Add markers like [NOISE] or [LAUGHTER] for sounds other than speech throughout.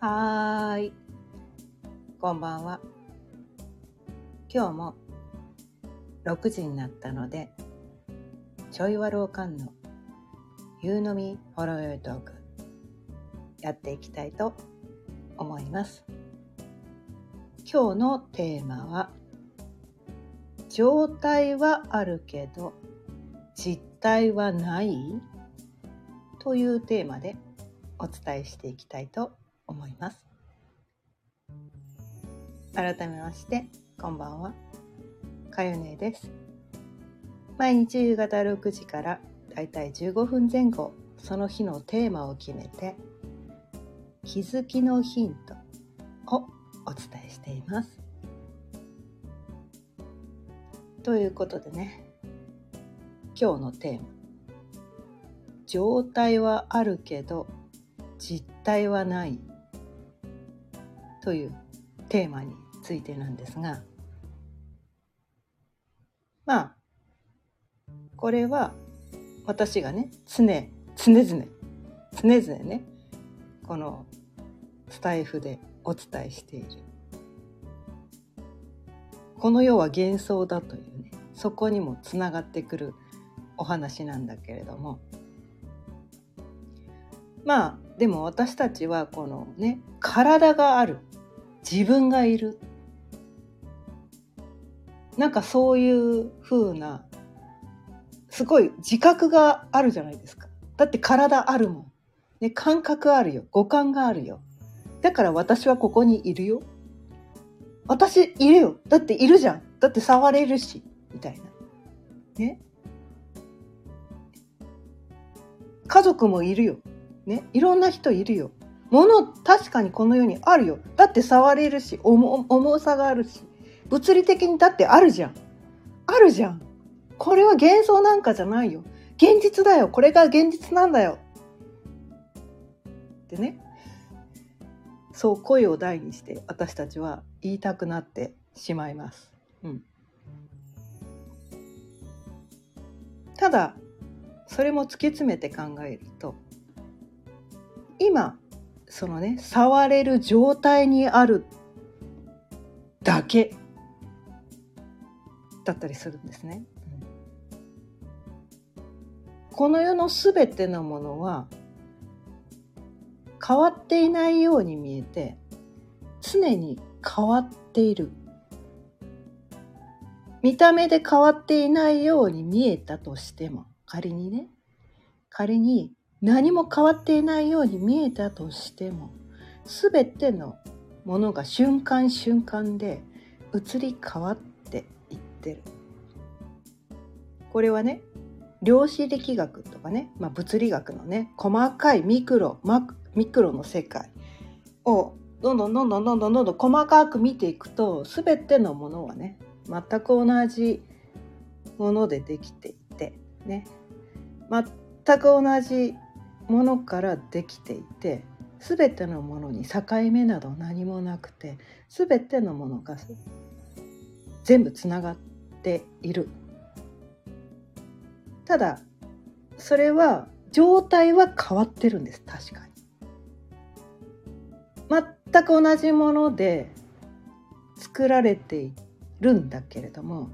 はーい。こんばんは。今日も6時になったので、ちょいわろうかんの夕飲みほろよいトークやっていきたいと思います。今日のテーマは、状態はあるけど実態はない？というテーマでお伝えしていきたいと思います。改めまして、こんばんは。かよねです。毎日夕方6時からだいたい15分前後、その日のテーマを決めて、気づきのヒントをお伝えしています。ということでね、今日のテーマ。状態はあるけど実態はないというテーマについてなんですがまあこれは私がね常常々常々ねこのスタイフでお伝えしている。この世は幻想だというねそこにもつながってくるお話なんだけれどもまあでも私たちはこのね体がある。自分がいる。なんかそういう風なすごい自覚があるじゃないですか。だって体あるもん、ね、感覚あるよ。五感があるよ。だから私はここにいるよ。私いるよ。だっているじゃん。だって触れるし。みたいな。ね。家族もいるよ。ね、いろんな人いるよ。物確かにこの世にあるよ。だって触れるし重重さがあるし物理的にだってあるじゃん。あるじゃん。これは幻想なんかじゃないよ。現実だよ。これが現実なんだよ。ってね。そう声を大にして私たちは言いたくなってしまいます。うん。ただそれも突き詰めて考えると今そのね触れる状態にあるだけだったりするんですね。この世のすべてのものは変わっていないように見えて常に変わっている見た目で変わっていないように見えたとしても仮にね仮に何も変わっていないように見えたとしても全てのものが瞬間瞬間で移り変わっていってる。これはね量子力学とかね、まあ、物理学のね細かいミクロマミクロの世界をどんどんどんどんどんどんどんどん細かく見ていくと全てのものはね全く同じものでできていてね。全く同じものからできていて全てのものに境目など何もなくて全てのものが全部つながっている。ただそれは状態は変わってるんです確かに。全く同じもので作られているんだけれども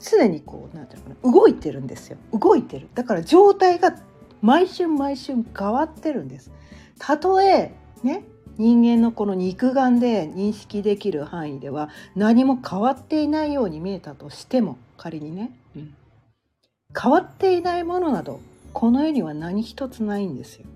常にこうなんていうのかな動いてるんですよ。動いてる。だから状態が毎春毎春変わってるんです。たとえね人間のこの肉眼で認識できる範囲では何も変わっていないように見えたとしても仮にね、うん、変わっていないものなどこの世には何一つないんですよ。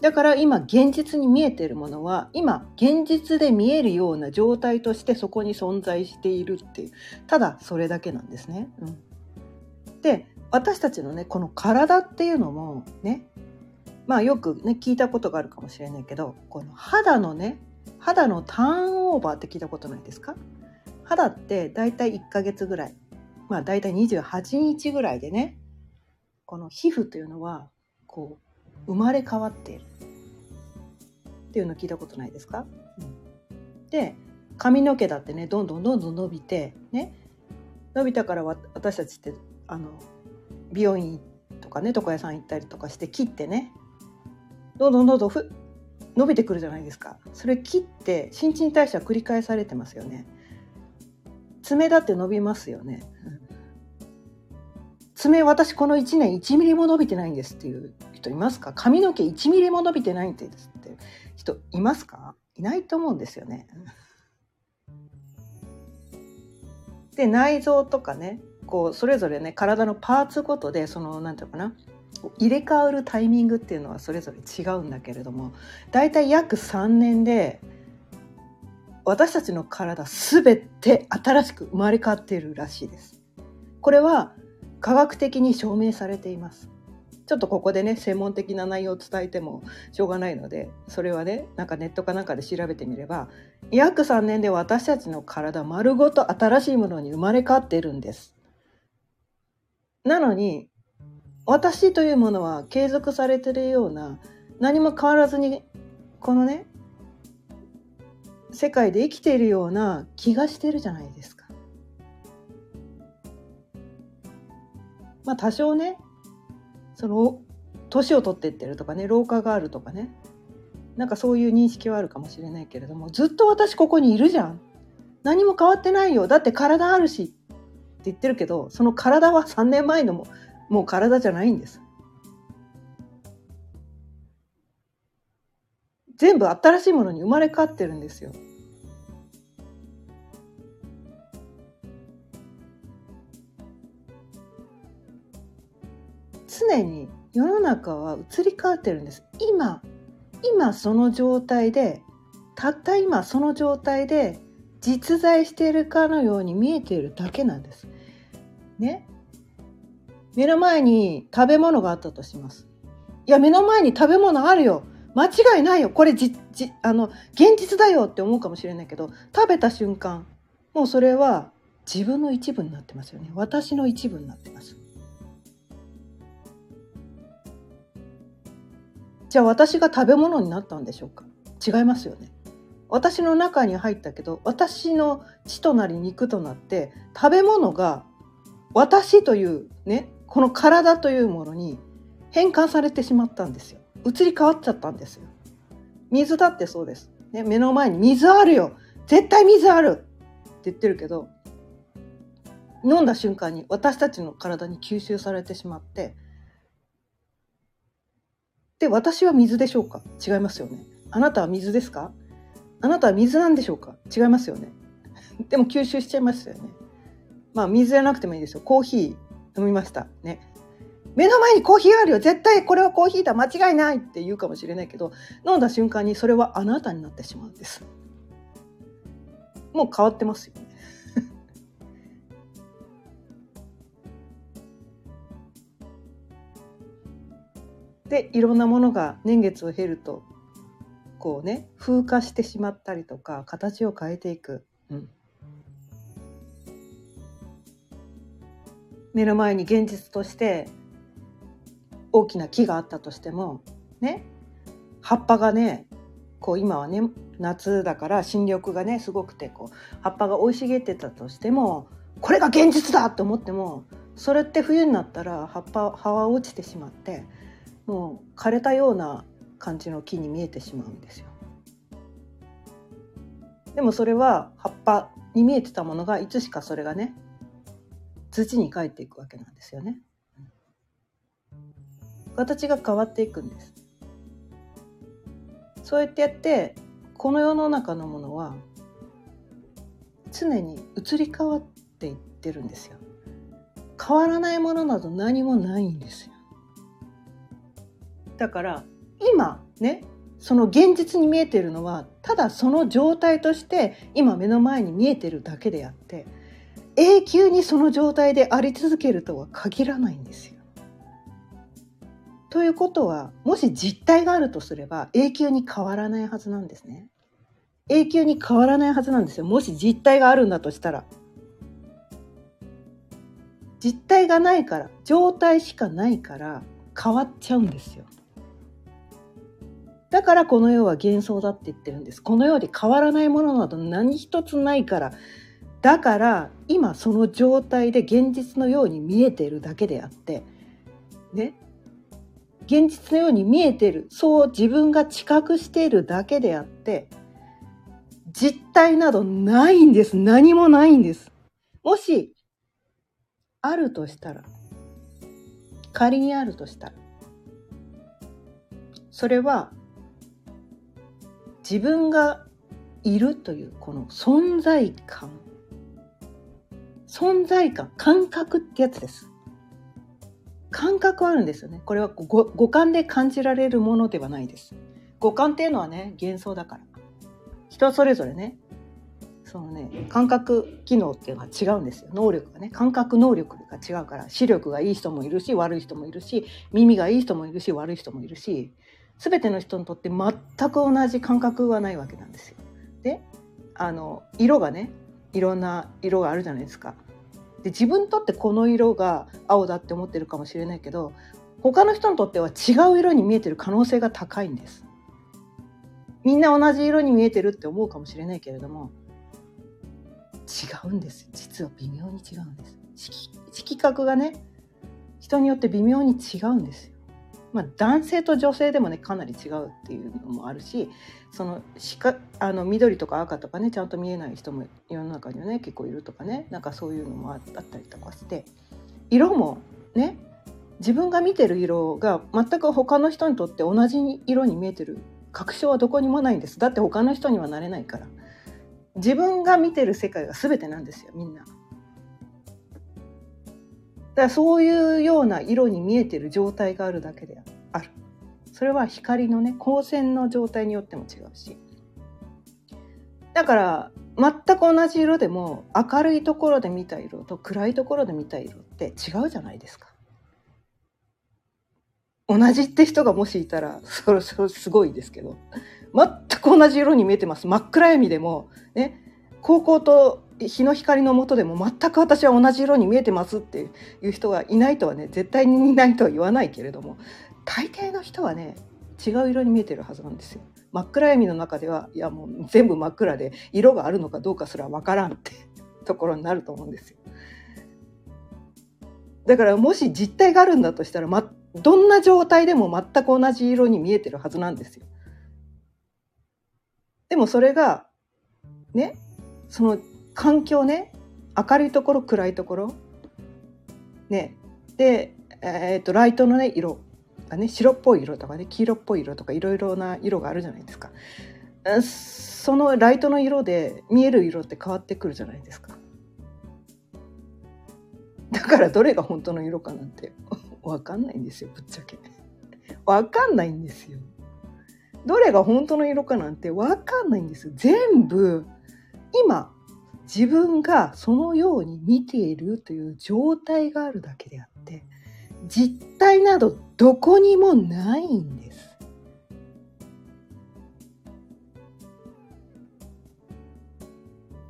だから今現実に見えているものは今現実で見えるような状態としてそこに存在しているっていうただそれだけなんですね。うんで私たちのねこの体っていうのもねまあよくね聞いたことがあるかもしれないけどこの肌のね肌のターンオーバーって聞いたことないですか？肌ってだいたい1ヶ月ぐらいまあだいたい28日ぐらいでねこの皮膚というのはこう生まれ変わっている。っていうの聞いたことないですか、うん、で髪の毛だってねどんどんどんどん伸びてね。伸びたから私たちってあの美容院とかね床屋さん行ったりとかして切ってねどんどんどんどんふ伸びてくるじゃないですか。それ切って新陳代謝繰り返されてますよね。爪だって伸びますよね、爪私この1年1ミリも伸びてないんですっていう人いますか？髪の毛1ミリも伸びてないんですって人いますか？いないと思うんですよね。で内臓とかねこうそれぞれね体のパーツごとでその何て言うかな入れ替わるタイミングっていうのはそれぞれ違うんだけれども大体約3年で私たちの体全て新しく生まれ変わっているらしいです。これは科学的に証明されています。ちょっとここでね専門的な内容を伝えてもしょうがないのでそれはねなんかネットかなんかで調べてみれば約3年で私たちの体丸ごと新しいものに生まれ変わっているんです。なのに私というものは継続されてるような何も変わらずにこのね世界で生きているような気がしてるじゃないですか。まあ多少ねその年を取ってってるとかね老化があるとかねなんかそういう認識はあるかもしれないけれどもずっと私ここにいるじゃん。何も変わってないよ。だって体あるし。って言ってるけどその体は3年前のももう体じゃないんです。全部新しいものに生まれ変わってるんですよ。常に世の中は移り変わってるんです。今今その状態でたった今その状態で実在しているかのように見えているだけなんです。ね目の前に食べ物があったとします。いや目の前に食べ物あるよ間違いないよこれじじあの現実だよって思うかもしれないけど食べた瞬間もうそれは自分の一部になってますよね私の一部になってます。じゃあ私が食べ物になったんでしょうか？違いますよね。私の中に入ったけど私の血となり肉となって食べ物が私というねこの体というものに変換されてしまったんですよ。移り変わっちゃったんですよ。水だってそうです、ね、目の前に水あるよ。絶対水あるって言ってるけど飲んだ瞬間に私たちの体に吸収されてしまってで、私は水でしょうか？違いますよね。あなたは水ですか？あなたは水なんでしょうか？違いますよね。でも吸収しちゃいましたよね。まあ水じゃなくてもいいですよ。コーヒー飲みました。ね。目の前にコーヒーあるよ絶対これはコーヒーだ間違いないって言うかもしれないけど飲んだ瞬間にそれはあなたになってしまうんです。もう変わってますよね。[LAUGHS] でいろんなものが年月を経るとこうね風化してしまったりとか形を変えていく、うん、目の前に現実として大きな木があったとしてもね葉っぱがねこう今はね夏だから新緑がねすごくてこう葉っぱが生い茂ってたとしてもこれが現実だと思ってもそれって冬になったら葉っぱ葉は落ちてしまってもう枯れたような感じの木に見えてしまうんですよ。でもそれは葉っぱに見えてたものがいつしかそれがね土に帰っていくわけなんですよね。形が変わっていくんです。そうやってやってこの世の中のものは常に移り変わっていってるんですよ。変わらないものなど何もないんですよ。だから今ねその現実に見えてるのはただその状態として今目の前に見えてるだけであって永久にその状態であり続けるとは限らないんですよ。ということはもし実体があるとすれば永久に変わらないはずなんですね。永久に変わらないはずなんですよ。もし実体があるんだとしたら。実体がないから状態しかないから変わっちゃうんですよ。だからこの世は幻想だって言ってるんです。この世で変わらないものなど何一つないから。だから今その状態で現実のように見えているだけであって、ね、現実のように見えてる。そう自分が知覚しているだけであって実体などないんです。何もないんです。もしあるとしたら仮にあるとしたらそれは自分がいるというこの存在感。存在感感覚ってやつです。感覚あるんですよね。これは五感で感じられるものではないです。五感っていうのはね幻想だから。人それぞれね。そのね感覚機能っていうのは違うんですよ。能力がね。感覚能力が違うから。視力がいい人もいるし悪い人もいるし耳がいい人もいるし悪い人もいるし。全ての人にとって全く同じ感覚はないわけなんですよ。であの色がねいろんな色があるじゃないですか。で自分にとってこの色が青だって思ってるかもしれないけど他の人にとっては違う色に見えてる可能性が高いんです。みんな同じ色に見えてるって思うかもしれないけれども違うんです実は微妙に違うんです色覚がね人によって微妙に違うんですよ。まあ、男性と女性でもねかなり違うっていうのもあるしそのしかあの緑とか赤とかねちゃんと見えない人も世の中にはね結構いるとかねなんかそういうのもあったりとかして色もね自分が見てる色が全く他の人にとって同じ色に見えてる確証はどこにもないんですだって他の人にはなれないから自分が見てる世界が全てなんですよみんな。だからそういうような色に見えてる状態があるだけである。それは光のね光線の状態によっても違うしだから全く同じ色でも明るいところで見た色と暗いところで見た色って違うじゃないですか。同じって人がもしいたらそれそれすごいですけど全く同じ色に見えてます真っ暗闇でもね高校と日の光の下でも全く私は同じ色に見えてますっていう人がいないとはね絶対にいないとは言わないけれども大抵の人はね違う色に見えてるはずなんですよ。真っ暗闇の中ではいやもう全部真っ暗で色があるのかどうかすらわからんってところになると思うんですよ。だからもし実体があるんだとしたら、ま、どんな状態でも全く同じ色に見えてるはずなんですよ。でもそれがねその環境ね明るいところ暗いところ。ね。で、えーと、ライトのね色がね白っぽい色とかね黄色っぽい色とかいろいろな色があるじゃないですか。そのライトの色で見える色って変わってくるじゃないですか。だからどれが本当の色かなんて分かんないんですよぶっちゃけ。分かんないんですよ。どれが本当の色かなんて分かんないんですよ。全部今自分がそのように見ているという状態があるだけであって実体などどこにもないんです。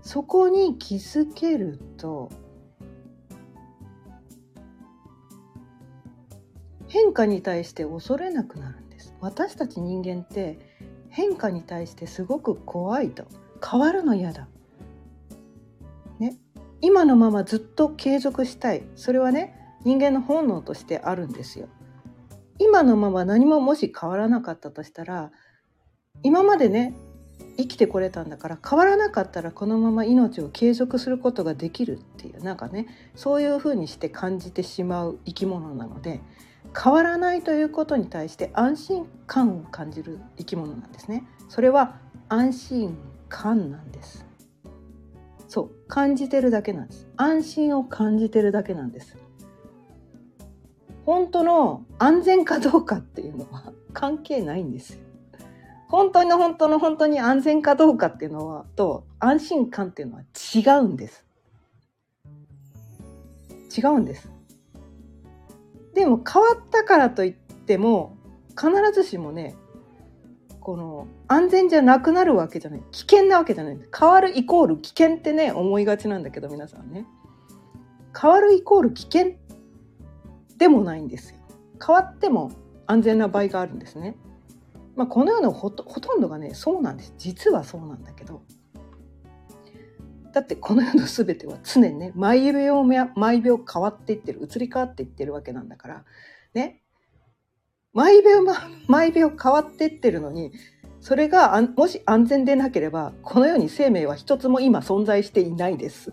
そこに気づけると変化に対して恐れなくなるんです。私たち人間って変化に対してすごく怖いと。変わるの嫌だ。今のままずっと継続したい。それはね人間の本能としてあるんですよ。今のまま何ももし変わらなかったとしたら今までね生きてこれたんだから変わらなかったらこのまま命を継続することができるっていうなんかねそういうふうにして感じてしまう生き物なので変わらないということに対して安心感を感じる生き物なんですね。それは安心感なんです。そう感じてるだけなんです。安心を感じてるだけなんです。本当の安全かどうかっていうのは [LAUGHS] 関係ないんですよ。本当の本当の本当に安全かどうかっていうのはと安心感っていうのは違うんです。違うんです。でも変わったからといっても必ずしもねこの安全じゃなくなるわけじゃない。危険なわけじゃない。変わるイコール危険ってね思いがちなんだけど皆さんね。変わるイコール危険でもないんですよ。変わっても安全な場合があるんですね。まあこのようなほとほとんどがねそうなんです。実はそうなんだけど。だってこの世の全ては常にね毎秒毎秒変わっていってる移り変わっていってるわけなんだからね。毎秒、毎秒変わってってるのに、それがもし安全でなければ、この世に生命は一つも今存在していないです。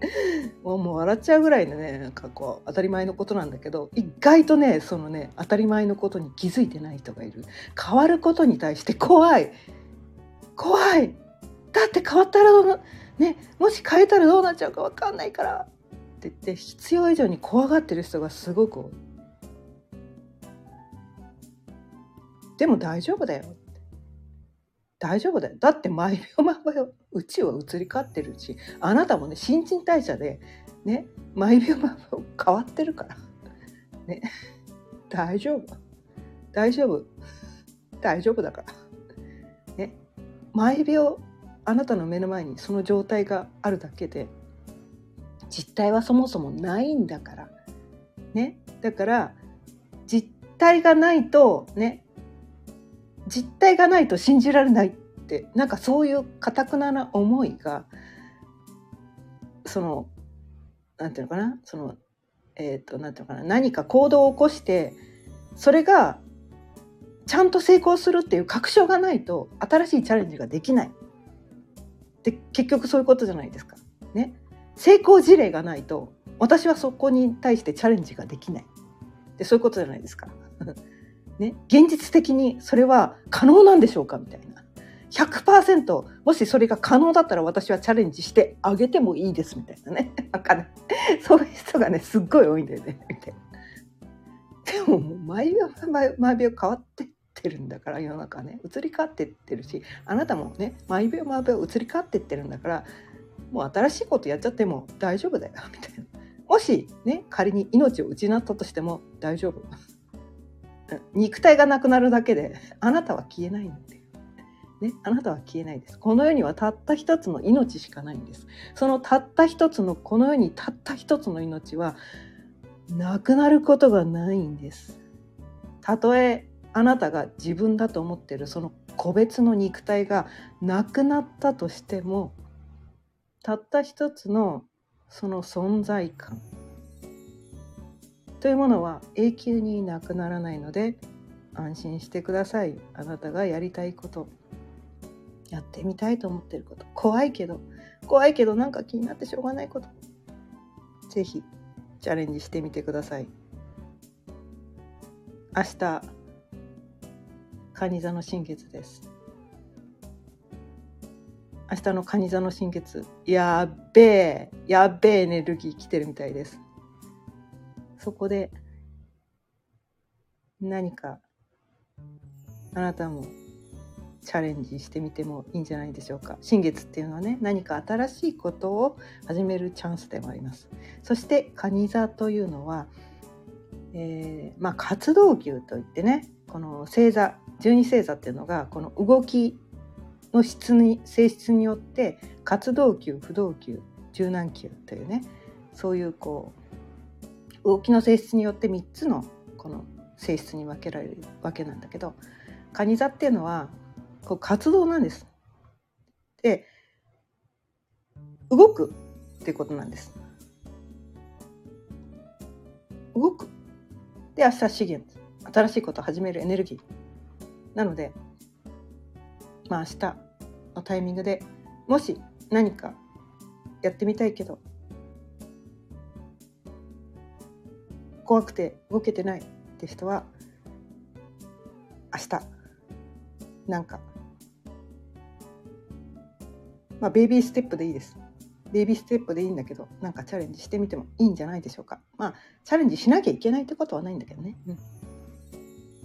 [LAUGHS] もうもう笑っちゃうぐらいのねなんかこう当たり前のことなんだけど意外とねそのね当たり前のことに気づいてない人がいる。変わることに対して怖い。怖い。だって変わったらどうなねもし変えたらどうなっちゃうか分かんないから。って言って必要以上に怖がってる人がすごく多い。でも大丈夫だよ大丈夫だよ。だって毎秒毎秒宇宙は移り変わってるしあなたもね新陳代謝でね毎秒毎秒変わってるから。ね。大丈夫。大丈夫。大丈夫だから。ね。毎秒あなたの目の前にその状態があるだけで実態はそもそもないんだから。ね。だから実体がないとね実体がないと信じられないってなんかそういうかたくなな思いがそのなんていうのかなそのえっ、ー、となんていうのかな何か行動を起こしてそれがちゃんと成功するっていう確証がないと新しいチャレンジができない。で結局そういうことじゃないですか。ね。成功事例がないと私はそこに対してチャレンジができない。でそういうことじゃないですか。ね、現実的にそれは可能なんでしょうかみたいな。100%もしそれが可能だったら私はチャレンジしてあげてもいいですみたいなね。[LAUGHS] なんかね、そういう人がね、すっごい多いんだよね。みたいな。でももう毎秒毎秒変わってってるんだから世の中ね移り変わってってるしあなたもね毎秒毎秒移り変わってってるんだからもう新しいことやっちゃっても大丈夫だよみたいな。もしね仮に命を失ったとしても大丈夫。肉体がなくなるだけであなたは消えないんで、ね、あなたは消えないです。この世にはたった一つの命しかないんです。そのたった一つのこの世にたった一つの命はなくなることがないんです。たとえあなたが自分だと思ってるその個別の肉体がなくなったとしてもたった一つのその存在感というものは永久になくならないので安心してください。あなたがやりたいこと。やってみたいと思ってること。怖いけど。怖いけどなんか気になってしょうがないこと。是非チャレンジしてみてください。明日蟹座の新月です。明日の蟹座の新月。やっべえ。やっべえエネルギー来てるみたいです。そこで何かあなたもチャレンジしてみてもいいんじゃないでしょうか。新月っていうのはね何か新しいことを始めるチャンスでもあります。そして蟹座というのは、えー、まあ、活動球といってねこの星座十二星座っていうのがこの動きの質に性質によって活動球不動球柔軟球というねそういうこう動きの性質によって3つのこの性質に分けられるわけなんだけど蟹座っていうのはこう活動なんです。で動くっていうことなんです。動く。で明日資源新しいことを始めるエネルギー。なのでまあ明日のタイミングでもし何かやってみたいけど怖くて動けてないって人は明日なんかまあベイビーステップでいいです。ベイビーステップでいいんだけどなんかチャレンジしてみてもいいんじゃないでしょうか。まあチャレンジしなきゃいけないってことはないんだけどね、うん、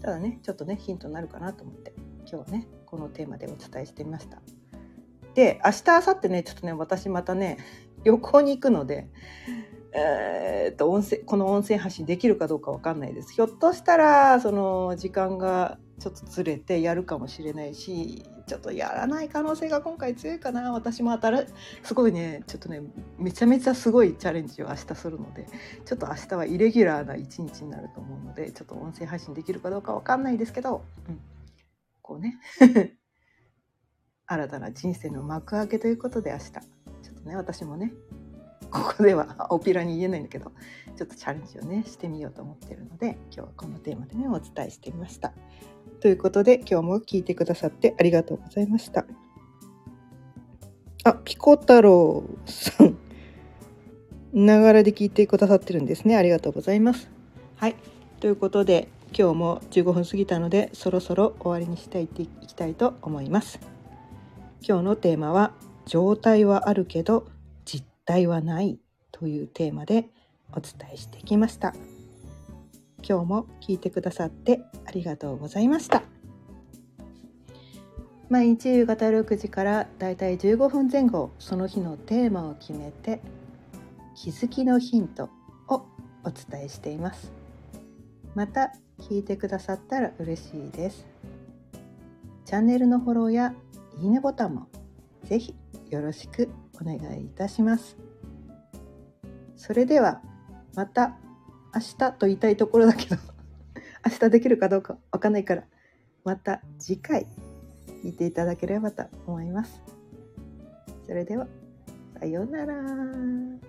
ただねちょっとねヒントになるかなと思って今日はねこのテーマでお伝えしてみました。で明日明後日ねちょっとね私またね旅行に行くのでえー、と音声この音声発信できるかどうか分かんないです。ひょっとしたらその時間がちょっとずれてやるかもしれないしちょっとやらない可能性が今回強いかな。私も新すごいねちょっとねめちゃめちゃすごいチャレンジを明日するのでちょっと明日はイレギュラーな一日になると思うのでちょっと音声配信できるかどうか分かんないですけど、うん、こうね。[LAUGHS] 新たな人生の幕開けということで明日。ちょっとね私もねここではおピラに言えないんだけどちょっとチャレンジをねしてみようと思ってるので今日はこのテーマでねお伝えしてみました。ということで今日も聞いてくださってありがとうございました。あ、ピコ太郎さん。ながらで聞いてくださってるんですね。ありがとうございます。はい。ということで今日も15分過ぎたのでそろそろ終わりにしていきたいと思います。今日のテーマは状態はあるけど実態はないというテーマでお伝えしてきました。今日も聞いてくださってありがとうございました。毎日夕方6時からだいたい15分前後その日のテーマを決めて気づきのヒントをお伝えしています。また聞いてくださったら嬉しいです。チャンネルのフォローやいいねボタンもぜひよろしくお願いいたします。それではまた明日と言いたいところだけど [LAUGHS] 明日できるかどうかわかんないからまた次回聞いていただければと思います。それではさようなら。